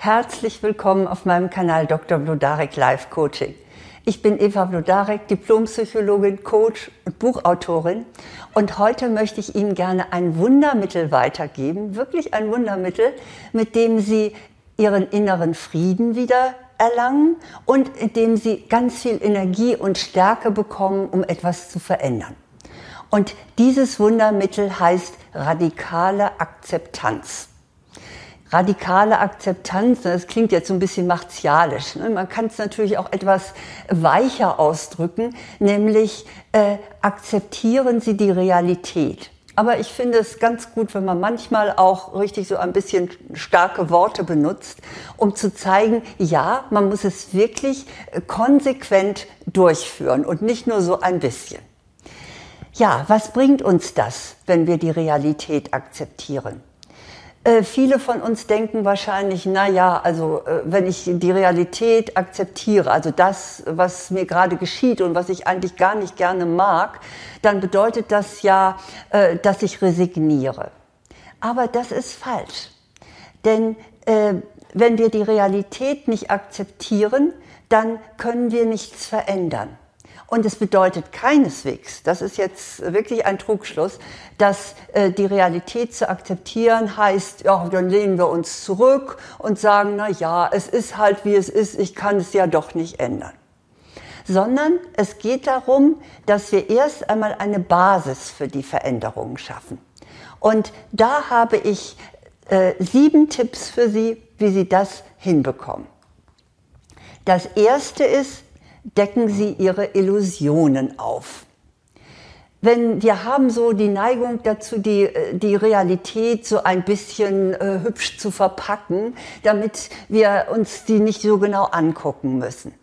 Herzlich willkommen auf meinem Kanal Dr. Blodarek Life Coaching. Ich bin Eva Blodarek, Diplompsychologin, Coach und Buchautorin. Und heute möchte ich Ihnen gerne ein Wundermittel weitergeben, wirklich ein Wundermittel, mit dem Sie Ihren inneren Frieden wieder erlangen und in dem Sie ganz viel Energie und Stärke bekommen, um etwas zu verändern. Und dieses Wundermittel heißt radikale Akzeptanz radikale Akzeptanz, das klingt jetzt so ein bisschen martialisch. Ne? Man kann es natürlich auch etwas weicher ausdrücken, nämlich äh, akzeptieren Sie die Realität. Aber ich finde es ganz gut, wenn man manchmal auch richtig so ein bisschen starke Worte benutzt, um zu zeigen, ja, man muss es wirklich äh, konsequent durchführen und nicht nur so ein bisschen. Ja, was bringt uns das, wenn wir die Realität akzeptieren? Äh, viele von uns denken wahrscheinlich, na ja, also äh, wenn ich die Realität akzeptiere, also das, was mir gerade geschieht und was ich eigentlich gar nicht gerne mag, dann bedeutet das ja, äh, dass ich resigniere. Aber das ist falsch. Denn äh, wenn wir die Realität nicht akzeptieren, dann können wir nichts verändern. Und es bedeutet keineswegs, das ist jetzt wirklich ein Trugschluss, dass äh, die Realität zu akzeptieren heißt, ja, dann lehnen wir uns zurück und sagen, na ja, es ist halt wie es ist, ich kann es ja doch nicht ändern. Sondern es geht darum, dass wir erst einmal eine Basis für die Veränderungen schaffen. Und da habe ich äh, sieben Tipps für Sie, wie Sie das hinbekommen. Das erste ist, decken sie ihre Illusionen auf. Wenn wir haben so die Neigung dazu, die, äh, die Realität so ein bisschen äh, hübsch zu verpacken, damit wir uns die nicht so genau angucken müssen.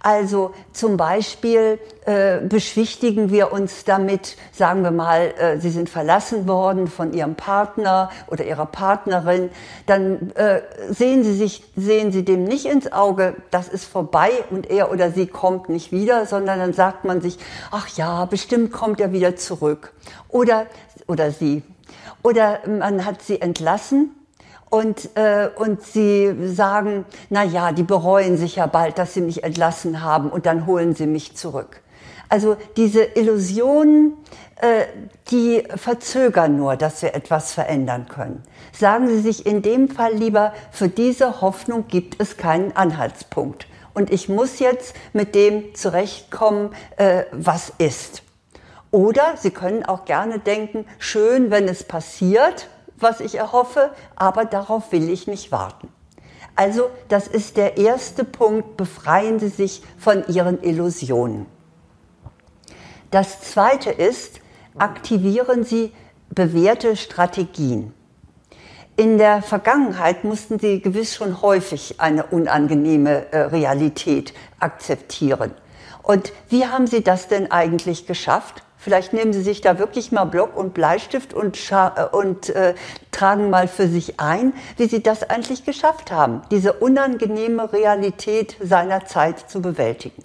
Also zum Beispiel äh, beschwichtigen wir uns damit, sagen wir mal, äh, Sie sind verlassen worden von Ihrem Partner oder Ihrer Partnerin, dann äh, sehen Sie sich, sehen Sie dem nicht ins Auge, das ist vorbei und er oder sie kommt nicht wieder, sondern dann sagt man sich, ach ja, bestimmt kommt er wieder zurück oder oder sie. Oder man hat sie entlassen und, äh, und sie sagen, na ja, die bereuen sich ja bald, dass sie mich entlassen haben und dann holen sie mich zurück. Also diese Illusionen, äh, die verzögern nur, dass wir etwas verändern können. Sagen Sie sich in dem Fall lieber, für diese Hoffnung gibt es keinen Anhaltspunkt. Und ich muss jetzt mit dem zurechtkommen, äh, was ist. Oder Sie können auch gerne denken, schön, wenn es passiert, was ich erhoffe, aber darauf will ich nicht warten. Also das ist der erste Punkt, befreien Sie sich von Ihren Illusionen. Das zweite ist, aktivieren Sie bewährte Strategien. In der Vergangenheit mussten Sie gewiss schon häufig eine unangenehme äh, Realität akzeptieren. Und wie haben Sie das denn eigentlich geschafft? Vielleicht nehmen Sie sich da wirklich mal Block und Bleistift und, äh, und äh, tragen mal für sich ein, wie Sie das eigentlich geschafft haben, diese unangenehme Realität seiner Zeit zu bewältigen.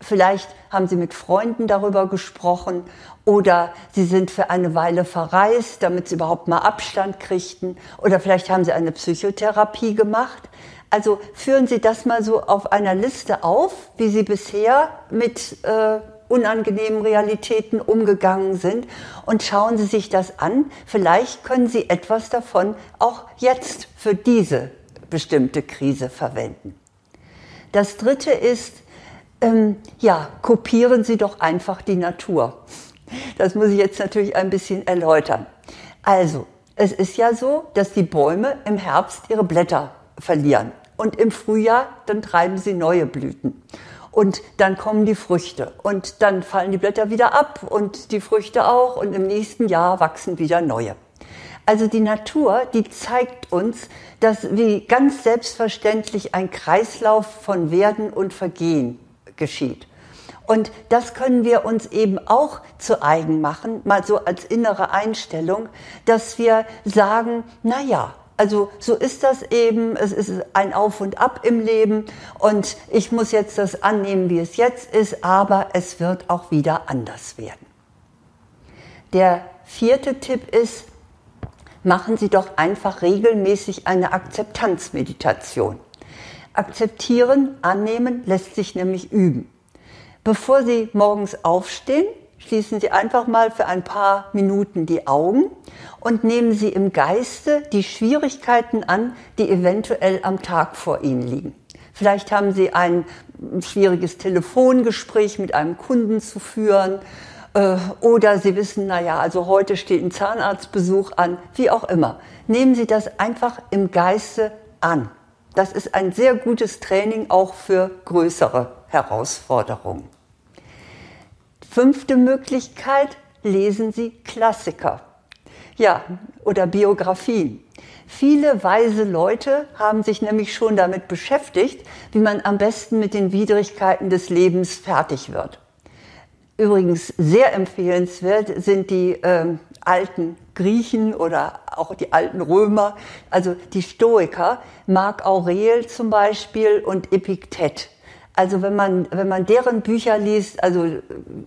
Vielleicht haben Sie mit Freunden darüber gesprochen oder Sie sind für eine Weile verreist, damit Sie überhaupt mal Abstand kriegten oder vielleicht haben Sie eine Psychotherapie gemacht. Also führen Sie das mal so auf einer Liste auf, wie Sie bisher mit äh, unangenehmen Realitäten umgegangen sind und schauen Sie sich das an. Vielleicht können Sie etwas davon auch jetzt für diese bestimmte Krise verwenden. Das dritte ist, ähm, ja, kopieren Sie doch einfach die Natur. Das muss ich jetzt natürlich ein bisschen erläutern. Also, es ist ja so, dass die Bäume im Herbst ihre Blätter verlieren und im Frühjahr dann treiben sie neue Blüten. Und dann kommen die Früchte und dann fallen die Blätter wieder ab und die Früchte auch und im nächsten Jahr wachsen wieder neue. Also die Natur, die zeigt uns, dass wie ganz selbstverständlich ein Kreislauf von Werden und Vergehen geschieht. Und das können wir uns eben auch zu eigen machen, mal so als innere Einstellung, dass wir sagen, na ja, also so ist das eben. Es ist ein Auf und Ab im Leben und ich muss jetzt das annehmen, wie es jetzt ist, aber es wird auch wieder anders werden. Der vierte Tipp ist, machen Sie doch einfach regelmäßig eine Akzeptanzmeditation. Akzeptieren, annehmen lässt sich nämlich üben. Bevor Sie morgens aufstehen, schließen Sie einfach mal für ein paar Minuten die Augen und nehmen Sie im Geiste die Schwierigkeiten an, die eventuell am Tag vor Ihnen liegen. Vielleicht haben Sie ein schwieriges Telefongespräch mit einem Kunden zu führen äh, oder Sie wissen, naja, also heute steht ein Zahnarztbesuch an, wie auch immer. Nehmen Sie das einfach im Geiste an. Das ist ein sehr gutes Training auch für größere Herausforderungen. Fünfte Möglichkeit, lesen Sie Klassiker. Ja, oder Biografien. Viele weise Leute haben sich nämlich schon damit beschäftigt, wie man am besten mit den Widrigkeiten des Lebens fertig wird. Übrigens sehr empfehlenswert sind die ähm, alten Griechen oder auch die alten Römer, also die Stoiker, Marc Aurel zum Beispiel und Epiktet. Also wenn man, wenn man deren Bücher liest, also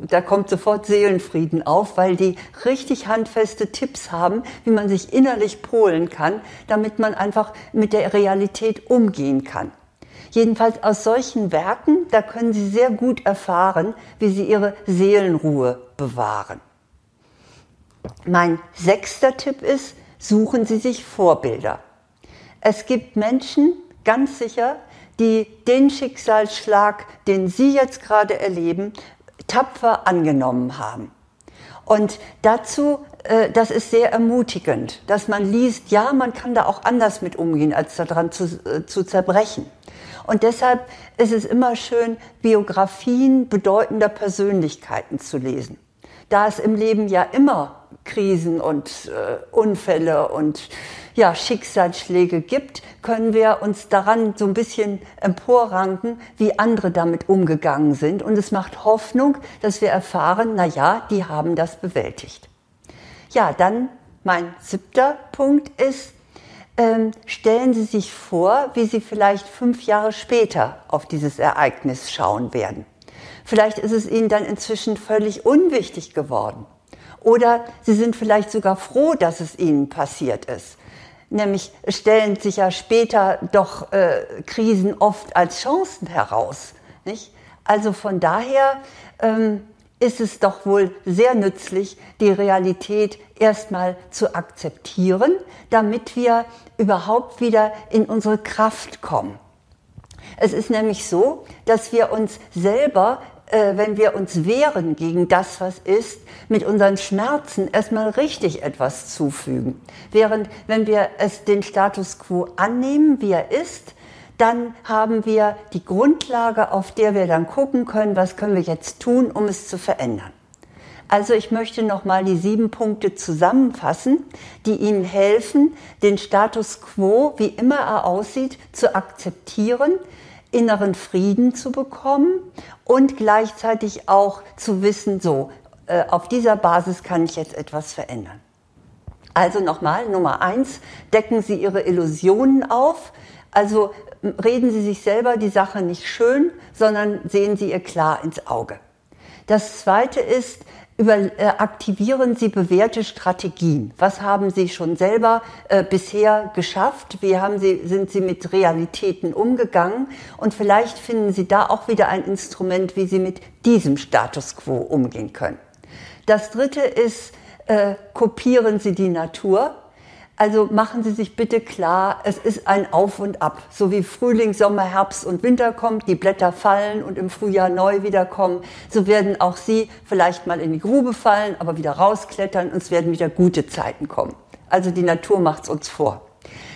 da kommt sofort Seelenfrieden auf, weil die richtig handfeste Tipps haben, wie man sich innerlich polen kann, damit man einfach mit der Realität umgehen kann. Jedenfalls aus solchen Werken, da können Sie sehr gut erfahren, wie Sie Ihre Seelenruhe bewahren. Mein sechster Tipp ist, suchen Sie sich Vorbilder. Es gibt Menschen, ganz sicher, die den Schicksalsschlag, den Sie jetzt gerade erleben, tapfer angenommen haben. Und dazu, äh, das ist sehr ermutigend, dass man liest, ja, man kann da auch anders mit umgehen, als daran zu, äh, zu zerbrechen. Und deshalb ist es immer schön, Biografien bedeutender Persönlichkeiten zu lesen. Da es im Leben ja immer Krisen und äh, Unfälle und ja, Schicksalsschläge gibt, können wir uns daran so ein bisschen emporranken, wie andere damit umgegangen sind. Und es macht Hoffnung, dass wir erfahren, na ja, die haben das bewältigt. Ja, dann mein siebter Punkt ist, ähm, stellen Sie sich vor, wie Sie vielleicht fünf Jahre später auf dieses Ereignis schauen werden. Vielleicht ist es Ihnen dann inzwischen völlig unwichtig geworden. Oder Sie sind vielleicht sogar froh, dass es Ihnen passiert ist. Nämlich stellen sich ja später doch äh, Krisen oft als Chancen heraus. Nicht? Also von daher ähm, ist es doch wohl sehr nützlich, die Realität erstmal zu akzeptieren, damit wir überhaupt wieder in unsere Kraft kommen. Es ist nämlich so, dass wir uns selber, wenn wir uns wehren gegen das, was ist, mit unseren Schmerzen erstmal richtig etwas zufügen. Während wenn wir es den Status quo annehmen, wie er ist, dann haben wir die Grundlage, auf der wir dann gucken können, was können wir jetzt tun, um es zu verändern. Also ich möchte nochmal die sieben Punkte zusammenfassen, die Ihnen helfen, den Status quo, wie immer er aussieht, zu akzeptieren, inneren Frieden zu bekommen und gleichzeitig auch zu wissen, so, äh, auf dieser Basis kann ich jetzt etwas verändern. Also nochmal, Nummer eins, decken Sie Ihre Illusionen auf. Also reden Sie sich selber die Sache nicht schön, sondern sehen Sie ihr klar ins Auge. Das zweite ist, über, äh, aktivieren Sie bewährte Strategien. Was haben Sie schon selber äh, bisher geschafft? Wie haben Sie, sind Sie mit Realitäten umgegangen? Und vielleicht finden Sie da auch wieder ein Instrument, wie Sie mit diesem Status quo umgehen können. Das dritte ist, äh, kopieren Sie die Natur. Also machen Sie sich bitte klar, es ist ein Auf und Ab. So wie Frühling, Sommer, Herbst und Winter kommt, die Blätter fallen und im Frühjahr neu wiederkommen, so werden auch Sie vielleicht mal in die Grube fallen, aber wieder rausklettern und es werden wieder gute Zeiten kommen. Also die Natur macht es uns vor.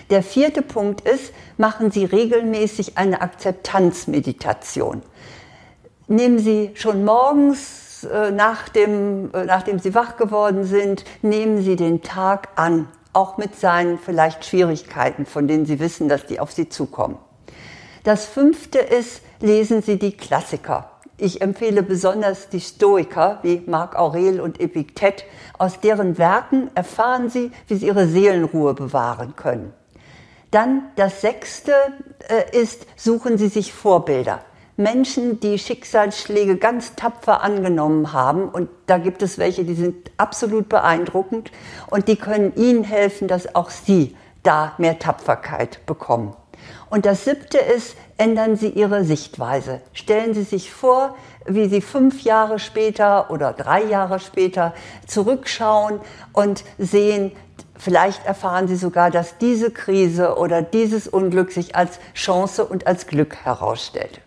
Der vierte Punkt ist, machen Sie regelmäßig eine Akzeptanzmeditation. Nehmen Sie schon morgens, äh, nach dem, äh, nachdem Sie wach geworden sind, nehmen Sie den Tag an auch mit seinen vielleicht Schwierigkeiten, von denen Sie wissen, dass die auf Sie zukommen. Das fünfte ist, lesen Sie die Klassiker. Ich empfehle besonders die Stoiker wie Marc Aurel und Epiktet. Aus deren Werken erfahren Sie, wie Sie Ihre Seelenruhe bewahren können. Dann das sechste äh, ist, suchen Sie sich Vorbilder. Menschen, die Schicksalsschläge ganz tapfer angenommen haben. Und da gibt es welche, die sind absolut beeindruckend und die können Ihnen helfen, dass auch Sie da mehr Tapferkeit bekommen. Und das siebte ist, ändern Sie Ihre Sichtweise. Stellen Sie sich vor, wie Sie fünf Jahre später oder drei Jahre später zurückschauen und sehen, vielleicht erfahren Sie sogar, dass diese Krise oder dieses Unglück sich als Chance und als Glück herausstellt.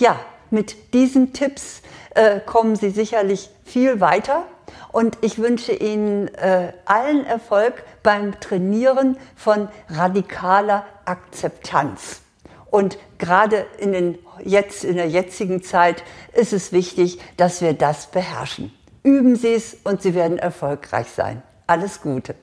Ja, mit diesen Tipps äh, kommen Sie sicherlich viel weiter und ich wünsche Ihnen äh, allen Erfolg beim Trainieren von radikaler Akzeptanz. Und gerade in, den, jetzt, in der jetzigen Zeit ist es wichtig, dass wir das beherrschen. Üben Sie es und Sie werden erfolgreich sein. Alles Gute.